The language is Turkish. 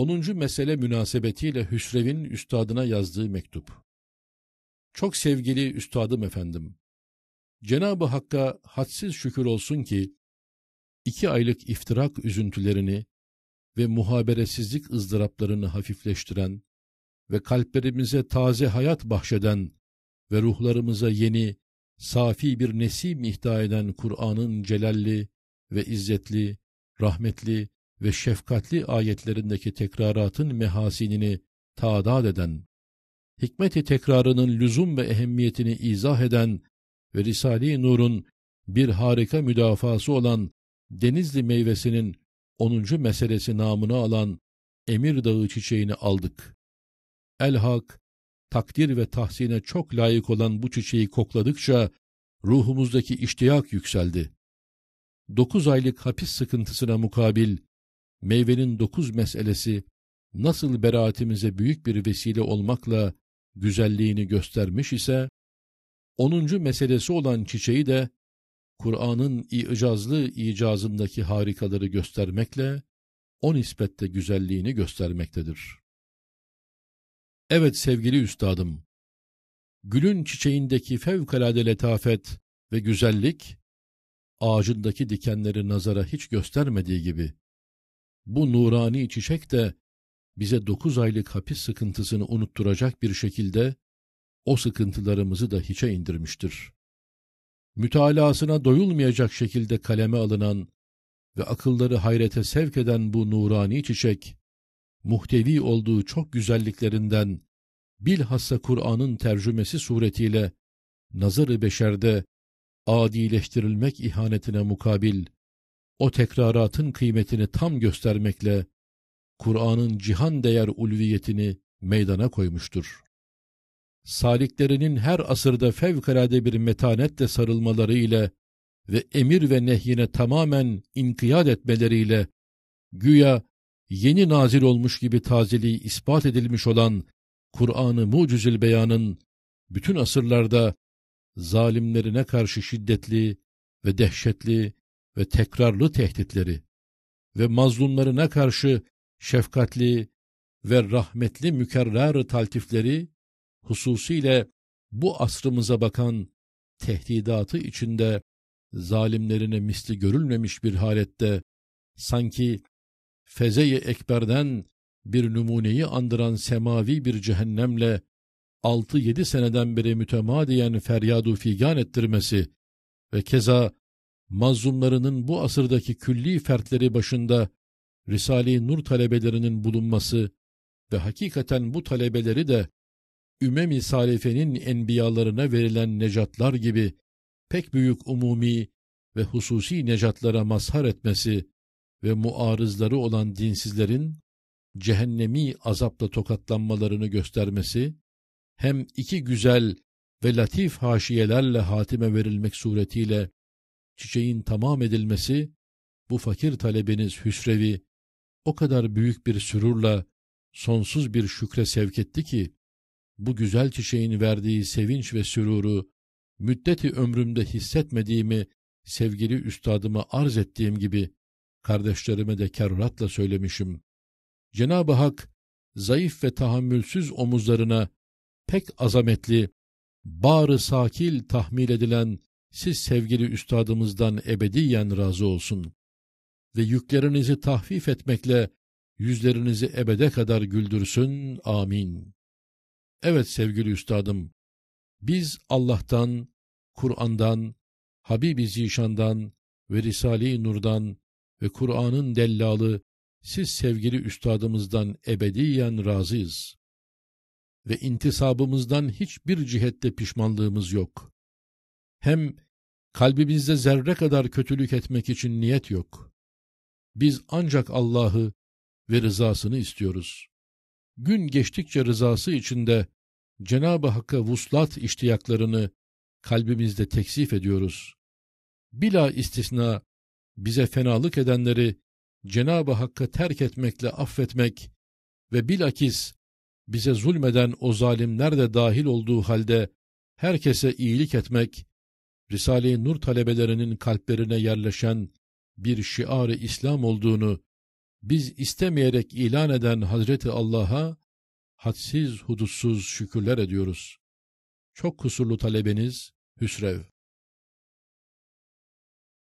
10. mesele münasebetiyle Hüsrev'in üstadına yazdığı mektup. Çok sevgili üstadım efendim, Cenab-ı Hakk'a hadsiz şükür olsun ki, iki aylık iftirak üzüntülerini ve muhaberesizlik ızdıraplarını hafifleştiren ve kalplerimize taze hayat bahşeden ve ruhlarımıza yeni, safi bir nesim ihda eden Kur'an'ın celalli ve izzetli, rahmetli ve şefkatli ayetlerindeki tekraratın mehasinini tadat eden, hikmeti tekrarının lüzum ve ehemmiyetini izah eden ve Risale-i Nur'un bir harika müdafası olan Denizli meyvesinin 10. meselesi namını alan Emir Dağı çiçeğini aldık. El-Hak, takdir ve tahsine çok layık olan bu çiçeği kokladıkça ruhumuzdaki iştiyak yükseldi. Dokuz aylık hapis sıkıntısına mukabil, meyvenin dokuz meselesi nasıl beraatimize büyük bir vesile olmakla güzelliğini göstermiş ise, onuncu meselesi olan çiçeği de Kur'an'ın icazlı icazındaki harikaları göstermekle o nispette güzelliğini göstermektedir. Evet sevgili üstadım, gülün çiçeğindeki fevkalade letafet ve güzellik, ağacındaki dikenleri nazara hiç göstermediği gibi, bu nurani çiçek de bize dokuz aylık hapis sıkıntısını unutturacak bir şekilde o sıkıntılarımızı da hiçe indirmiştir. Mütalasına doyulmayacak şekilde kaleme alınan ve akılları hayrete sevk eden bu nurani çiçek, muhtevi olduğu çok güzelliklerinden, bilhassa Kur'an'ın tercümesi suretiyle, nazarı beşerde adileştirilmek ihanetine mukabil, o tekraratın kıymetini tam göstermekle, Kur'an'ın cihan değer ulviyetini meydana koymuştur. Saliklerinin her asırda fevkalade bir metanetle sarılmaları ile ve emir ve nehyine tamamen inkiyat etmeleriyle, güya yeni nazil olmuş gibi tazeliği ispat edilmiş olan Kur'an-ı Mucizül Beyan'ın bütün asırlarda zalimlerine karşı şiddetli ve dehşetli ve tekrarlı tehditleri ve mazlumlarına karşı şefkatli ve rahmetli mükerrer taltifleri hususiyle bu asrımıza bakan tehdidatı içinde zalimlerine misli görülmemiş bir halette sanki feze-i ekberden bir numuneyi andıran semavi bir cehennemle altı yedi seneden beri mütemadiyen feryadu figan ettirmesi ve keza mazlumlarının bu asırdaki külli fertleri başında Risale-i Nur talebelerinin bulunması ve hakikaten bu talebeleri de Ümem-i Salife'nin enbiyalarına verilen necatlar gibi pek büyük umumi ve hususi necatlara mazhar etmesi ve muarızları olan dinsizlerin cehennemi azapla tokatlanmalarını göstermesi, hem iki güzel ve latif haşiyelerle hatime verilmek suretiyle çiçeğin tamam edilmesi, bu fakir talebeniz Hüsrevi o kadar büyük bir sürurla sonsuz bir şükre sevk etti ki, bu güzel çiçeğin verdiği sevinç ve süruru, müddeti ömrümde hissetmediğimi sevgili üstadıma arz ettiğim gibi, kardeşlerime de kerratla söylemişim. Cenab-ı Hak, zayıf ve tahammülsüz omuzlarına pek azametli, bağrı sakil tahmil edilen siz sevgili üstadımızdan ebediyen razı olsun ve yüklerinizi tahfif etmekle yüzlerinizi ebede kadar güldürsün. Amin. Evet sevgili üstadım, biz Allah'tan, Kur'an'dan, Habib-i Zişan'dan ve Risale-i Nur'dan ve Kur'an'ın dellalı siz sevgili üstadımızdan ebediyen razıyız. Ve intisabımızdan hiçbir cihette pişmanlığımız yok. Hem kalbimizde zerre kadar kötülük etmek için niyet yok. Biz ancak Allah'ı ve rızasını istiyoruz. Gün geçtikçe rızası içinde Cenab-ı Hakk'a vuslat iştiyaklarını kalbimizde teksif ediyoruz. Bila istisna bize fenalık edenleri Cenab-ı Hakk'a terk etmekle affetmek ve bilakis bize zulmeden o zalimler de dahil olduğu halde herkese iyilik etmek, Risale-i Nur talebelerinin kalplerine yerleşen bir şiar-ı İslam olduğunu biz istemeyerek ilan eden Hazreti Allah'a hadsiz hudutsuz şükürler ediyoruz. Çok kusurlu talebeniz Hüsrev